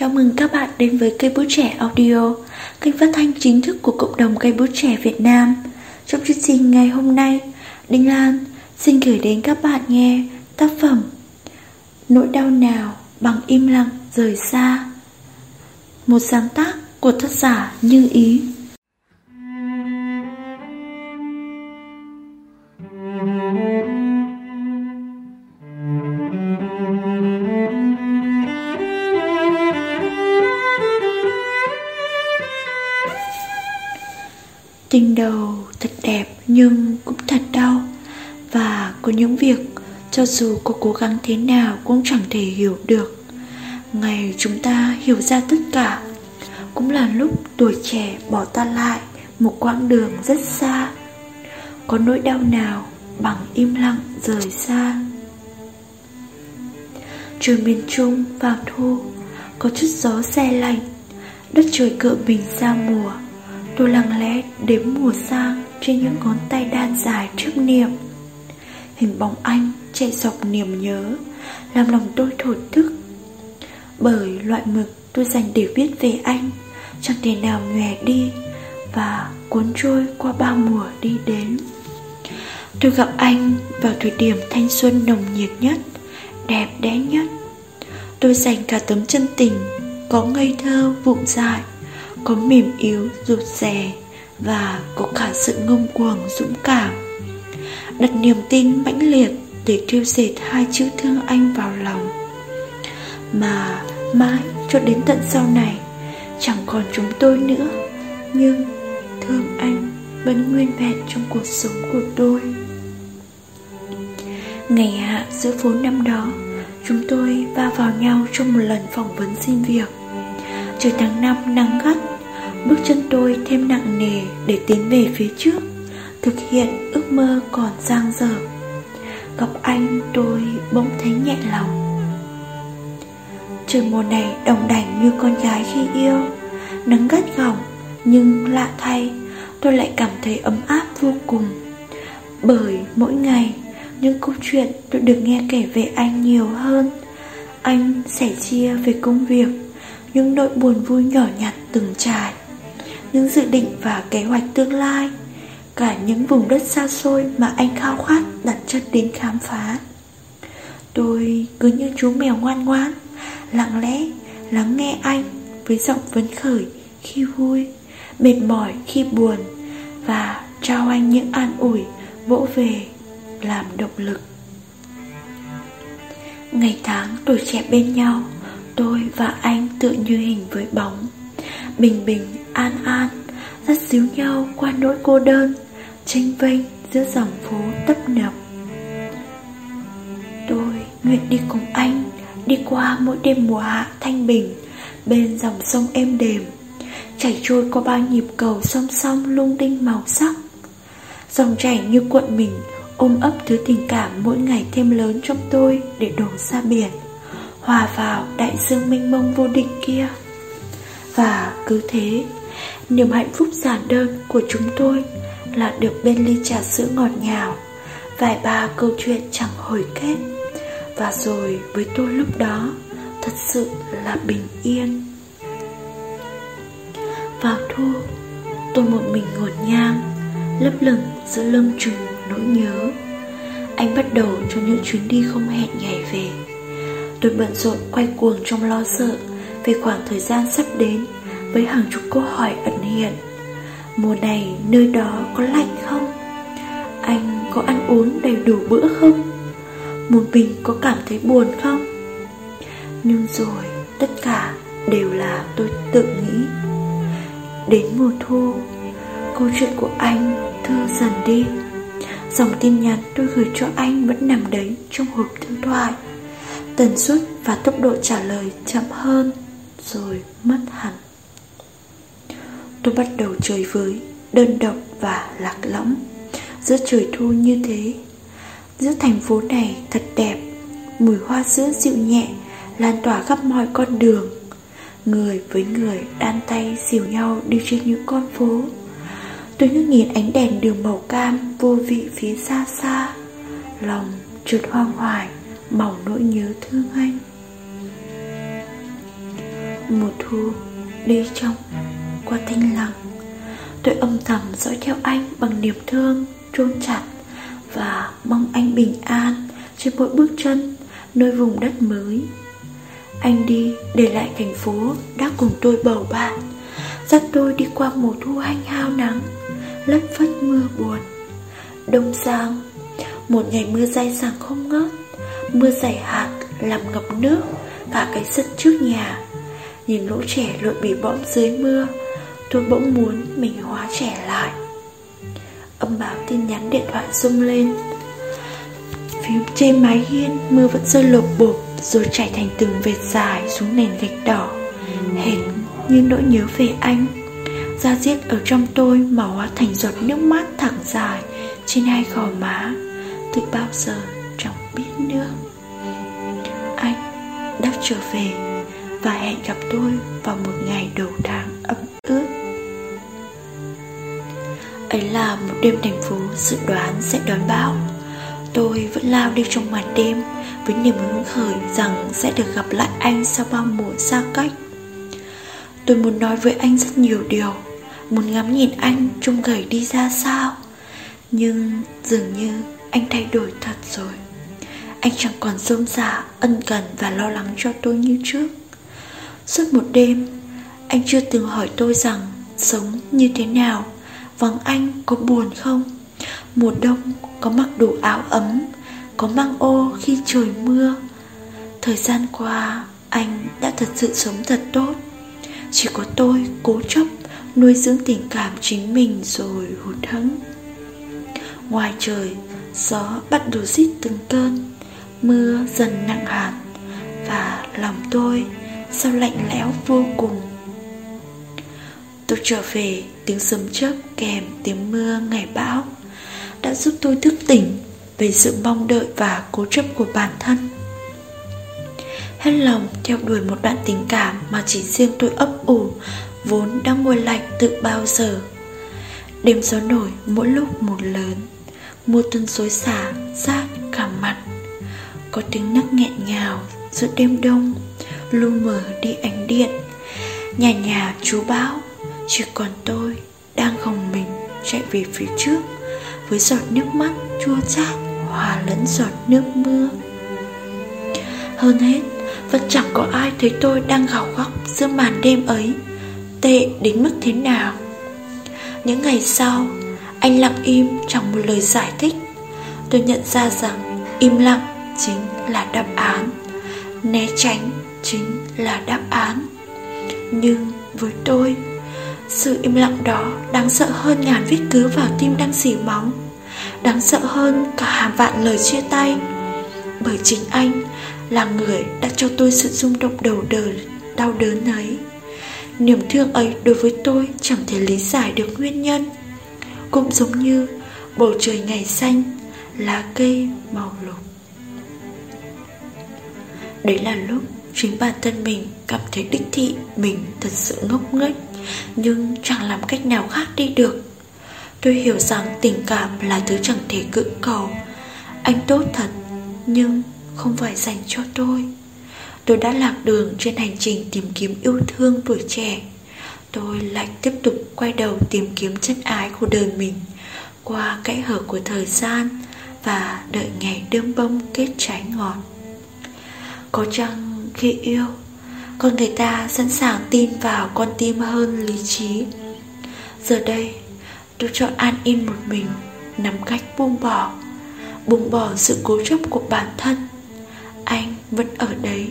Chào mừng các bạn đến với cây bút trẻ audio, kênh phát thanh chính thức của cộng đồng cây bút trẻ Việt Nam. Trong chương trình ngày hôm nay, Đinh Lan xin gửi đến các bạn nghe tác phẩm Nỗi đau nào bằng im lặng rời xa Một sáng tác của tác giả Như Ý Tình đầu thật đẹp nhưng cũng thật đau. Và có những việc, cho dù có cố gắng thế nào cũng chẳng thể hiểu được. Ngày chúng ta hiểu ra tất cả. Cũng là lúc tuổi trẻ bỏ ta lại một quãng đường rất xa. Có nỗi đau nào bằng im lặng rời xa? Trời miền Trung vào thu, Có chút gió xe lạnh, Đất trời cựa mình ra mùa. Tôi lặng lẽ đếm mùa sang Trên những ngón tay đan dài trước niệm. Hình bóng anh chạy dọc niềm nhớ, Làm lòng tôi thổn thức. Bởi loại mực tôi dành để viết về anh, Chẳng thể nào nhòe đi Và cuốn trôi qua bao mùa đi đến. Tôi gặp anh vào thời điểm thanh xuân nồng nhiệt nhất, Đẹp đẽ nhất. Tôi dành cả tấm chân tình Có ngây thơ vụng dại có mềm yếu, rụt rè Và có cả sự ngông cuồng, dũng cảm. Đặt niềm tin mãnh liệt Để tiêu dệt hai chữ thương anh vào lòng. Mà mãi cho đến tận sau này, Chẳng còn chúng tôi nữa. Nhưng thương anh vẫn nguyên vẹn trong cuộc sống của tôi. Ngày hạ giữa phố năm đó, Chúng tôi va vào nhau trong một lần phỏng vấn xin việc. Trời tháng năm nắng gắt Bước chân tôi thêm nặng nề để tiến về phía trước, Thực hiện ước mơ còn giang dở. Gặp anh, tôi bỗng thấy nhẹ lòng. Trời mùa này đồng đảnh như con gái khi yêu, Nắng gắt gỏng Nhưng lạ thay, Tôi lại cảm thấy ấm áp vô cùng. Bởi mỗi ngày, Những câu chuyện tôi được nghe kể về anh nhiều hơn. Anh sẻ chia về công việc, Những nỗi buồn vui nhỏ nhặt từng trải. Những dự định và kế hoạch tương lai, Cả những vùng đất xa xôi mà anh khao khát đặt chân đến khám phá. Tôi cứ như chú mèo ngoan ngoãn, Lặng lẽ lắng nghe anh với giọng phấn khởi khi vui, Mệt mỏi khi buồn Và trao anh những an ủi vỗ về làm động lực. Ngày tháng tuổi trẻ bên nhau, Tôi và anh tựa như hình với bóng, Bình bình an an, Dắt díu nhau qua nỗi cô đơn Tranh vênh giữa dòng phố tấp nập. Tôi nguyện đi cùng anh, Đi qua mỗi đêm mùa hạ thanh bình Bên dòng sông êm đềm. Chảy trôi qua bao nhịp cầu song song lung linh màu sắc. Dòng chảy như cuộn mình Ôm ấp thứ tình cảm mỗi ngày thêm lớn trong tôi Để đổ ra biển, Hòa vào đại dương mênh mông vô định kia. Và cứ thế Niềm hạnh phúc giản đơn của chúng tôi Là được bên ly trà sữa ngọt ngào, Vài ba câu chuyện chẳng hồi kết. Và rồi với tôi lúc đó, Thật sự là bình yên. Vào thu, Tôi một mình ngột ngang, Lấp lửng giữa lưng trùng nỗi nhớ. Anh bắt đầu cho những chuyến đi không hẹn ngày về. Tôi bận rộn quay cuồng trong lo sợ Về khoảng thời gian sắp đến Với hàng chục câu hỏi ẩn hiện Mùa này nơi đó có lạnh không? Anh có ăn uống đầy đủ bữa không? Một mình có cảm thấy buồn không? Nhưng rồi, tất cả đều là tôi tự nghĩ Đến mùa thu, Câu chuyện của anh thư dần đi Dòng tin nhắn tôi gửi cho anh vẫn nằm đấy trong hộp thư thoại Tần suất và tốc độ trả lời chậm hơn, Rồi mất hẳn Tôi bắt đầu chơi với Đơn độc và lạc lõng. Giữa trời thu như thế, Giữa thành phố này thật đẹp, Mùi hoa sữa dịu nhẹ, Lan tỏa khắp mọi con đường. Người với người đan tay dìu nhau đi trên những con phố. Tôi ngước nhìn ánh đèn đường màu cam vô vị phía xa xa. Lòng trượt hoang hoài, Màu nỗi nhớ thương anh. Mùa thu đi trong qua thanh lặng. Tôi âm thầm dõi theo anh bằng niềm thương chôn chặt Và mong anh bình an trên mỗi bước chân, nơi vùng đất mới. Anh đi để lại thành phố đã cùng tôi bầu bạn. Dắt tôi đi qua mùa thu hanh hao nắng, Lất phất mưa buồn. Đông sang Một ngày mưa dai dẳng không ngớt, Mưa dày hạt làm ngập nước Cả cái sân trước nhà. Nhìn lũ trẻ lội bị bõm dưới mưa Tôi bỗng muốn mình hóa trẻ lại. Âm báo tin nhắn điện thoại rung lên. Phía trên mái hiên, Mưa vẫn rơi lột bột Rồi chảy thành từng vệt dài xuống nền gạch đỏ. Hệt như nỗi nhớ về anh. Da diết ở trong tôi mà hóa thành giọt nước mắt thẳng dài Trên hai gò má. Từ bao giờ chẳng biết nữa. Anh đã trở về Và hẹn gặp tôi vào một ngày đầu tháng ấm Ấy là một đêm thành phố dự đoán sẽ đón bão. Tôi vẫn lao đi trong màn đêm Với niềm hứng khởi rằng sẽ được gặp lại anh sau bao mùa xa cách. Tôi muốn nói với anh rất nhiều điều Muốn ngắm nhìn anh trông gầy đi ra sao. Nhưng dường như anh thay đổi thật rồi. Anh chẳng còn rôm rả, ân cần và lo lắng cho tôi như trước. Suốt một đêm Anh chưa từng hỏi tôi rằng Sống như thế nào. Vắng anh, có buồn không? Mùa đông, có mặc đủ áo ấm, Có mang ô khi trời mưa. Thời gian qua, Anh đã thật sự sống thật tốt. Chỉ có tôi cố chấp Nuôi dưỡng tình cảm chính mình rồi hụt hẫng. Ngoài trời, Gió bắt đầu rít từng cơn, Mưa dần nặng hạt, Và lòng tôi Sao lạnh lẽo vô cùng. Tôi trở về tiếng sấm chớp kèm tiếng mưa ngày bão đã giúp tôi thức tỉnh về sự mong đợi và cố chấp của bản thân. Hết lòng theo đuổi một đoạn tình cảm mà chỉ riêng tôi ấp ủ, vốn đang nguôi lạnh từ bao giờ. Đêm gió nổi mỗi lúc một lớn, mưa tuân xối xả, rác cả mặt. Có tiếng nấc nghẹn ngào giữa đêm đông, lu mờ đi ánh điện. Nhà nhà chú bão, chỉ còn tôi đang gồng mình chạy về phía trước, với giọt nước mắt chua chát hòa lẫn giọt nước mưa. Hơn hết, vẫn chẳng có ai thấy tôi đang gào khóc giữa màn đêm ấy, tệ đến mức thế nào. Những ngày sau, anh lặng im chẳng một lời giải thích. Tôi nhận ra rằng im lặng chính là đáp án, né tránh chính là đáp án. Nhưng với tôi sự im lặng đó đáng sợ hơn ngàn vết cứ vào tim đang dỉ máu Đáng sợ hơn cả hàng vạn lời chia tay. Bởi chính anh là người đã cho tôi sự rung động đầu đời đau đớn ấy. Niềm thương ấy đối với tôi chẳng thể lý giải được nguyên nhân. Cũng giống như bầu trời ngày xanh, lá cây màu lục. Đấy là lúc chính bản thân mình cảm thấy đích thị mình thật sự ngốc nghếch nhưng chẳng làm cách nào khác đi được. Tôi hiểu rằng tình cảm là thứ chẳng thể cưỡng cầu. Anh tốt thật, Nhưng không phải dành cho tôi. Tôi đã lạc đường trên hành trình tìm kiếm yêu thương tuổi trẻ. Tôi lại tiếp tục quay đầu tìm kiếm chân ái của đời mình Qua kẽ hở của thời gian Và đợi ngày đơm bông kết trái ngọt. Có chăng khi yêu con người ta sẵn sàng tin vào con tim hơn lý trí. Giờ đây, tôi chọn an yên một mình Nắm cách buông bỏ Buông bỏ sự cố chấp của bản thân. Anh vẫn ở đấy,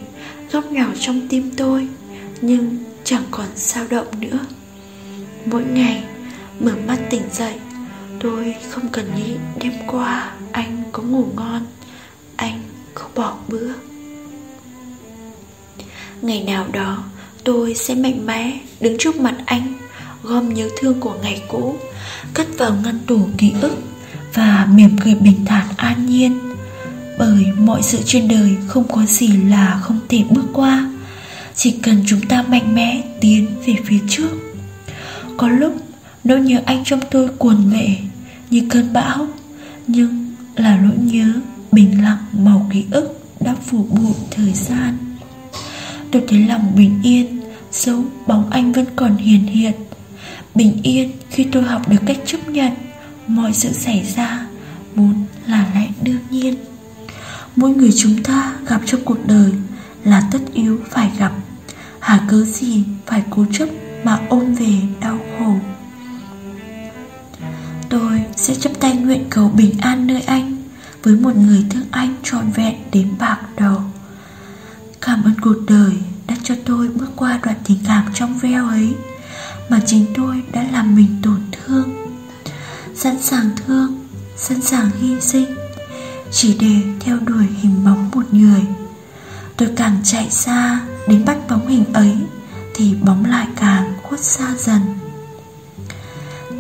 Góc nhỏ trong tim tôi, Nhưng chẳng còn sao động nữa. Mỗi ngày, Mở mắt tỉnh dậy, Tôi không cần nghĩ đêm qua Anh có ngủ ngon, Anh không bỏ bữa. Ngày nào đó, tôi sẽ mạnh mẽ đứng trước mặt anh, Gom nhớ thương của ngày cũ, Cất vào ngăn tủ ký ức Và mỉm cười bình thản an nhiên. Bởi mọi sự trên đời không có gì là không thể bước qua, Chỉ cần chúng ta mạnh mẽ tiến về phía trước. Có lúc, nỗi nhớ anh trong tôi cuồn lệ Như cơn bão, Nhưng là nỗi nhớ bình lặng màu ký ức đã phủ bụi thời gian. Tôi thấy lòng bình yên Dấu bóng anh vẫn còn hiền hiện Bình yên khi tôi học được cách chấp nhận Mọi sự xảy ra Muốn là lẽ đương nhiên. Mỗi người chúng ta gặp trong cuộc đời Là tất yếu phải gặp. Hà cớ gì phải cố chấp Mà ôm về đau khổ? Tôi sẽ chấp tay nguyện cầu bình an nơi anh Với một người thương anh trọn vẹn đến bạc đầu Cảm ơn cuộc đời đã cho tôi bước qua đoạn tình cảm trong veo ấy Mà chính tôi đã làm mình tổn thương Sẵn sàng thương, sẵn sàng hy sinh Chỉ để theo đuổi hình bóng một người. Tôi càng chạy xa đến bắt bóng hình ấy Thì bóng lại càng khuất xa dần.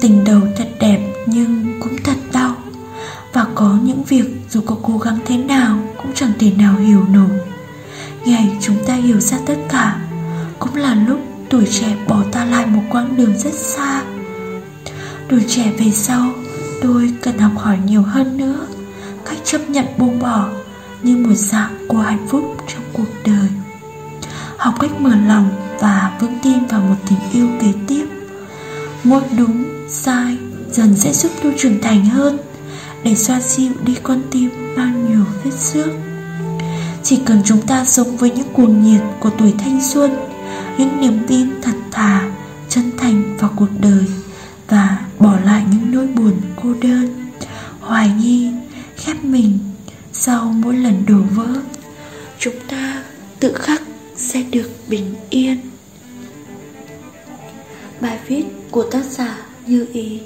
Tình đầu thật đẹp nhưng cũng thật đau Và có những việc dù có cố gắng thế nào Cũng chẳng thể nào hiểu nổi. Ngày chúng ta hiểu ra tất cả. Cũng là lúc tuổi trẻ bỏ ta lại một quãng đường rất xa. Tuổi trẻ về sau Tôi cần học hỏi nhiều hơn nữa. Cách chấp nhận buông bỏ Như một dạng của hạnh phúc trong cuộc đời. Học cách mở lòng và vững tin vào một tình yêu kế tiếp. Mỗi đúng, sai dần sẽ giúp tôi trưởng thành hơn Để xoa dịu đi con tim mang nhiều vết xước chỉ cần chúng ta sống với những cuồng nhiệt của tuổi thanh xuân Những niềm tin thật thà, chân thành vào cuộc đời Và bỏ lại những nỗi buồn cô đơn Hoài nghi, khép mình sau mỗi lần đổ vỡ Chúng ta tự khắc sẽ được bình yên. Bài viết của tác giả Như Ý